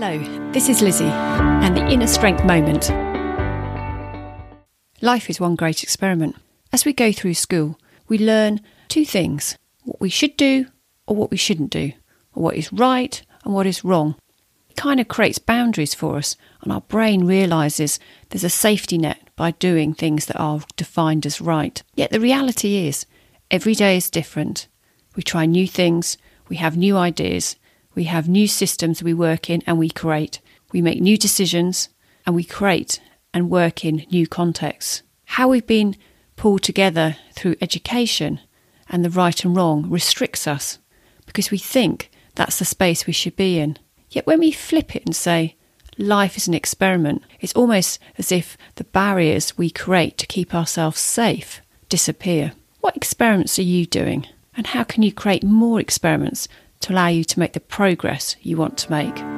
Hello, this is Lizzie and the Inner Strength Moment. Life is one great experiment. As we go through school, we learn two things what we should do or what we shouldn't do, or what is right and what is wrong. It kind of creates boundaries for us, and our brain realises there's a safety net by doing things that are defined as right. Yet the reality is, every day is different. We try new things, we have new ideas, we have new systems we work in and we create. We make new decisions and we create and work in new contexts. How we've been pulled together through education and the right and wrong restricts us because we think that's the space we should be in. Yet when we flip it and say, life is an experiment, it's almost as if the barriers we create to keep ourselves safe disappear. What experiments are you doing? And how can you create more experiments to allow you to make the progress you want to make.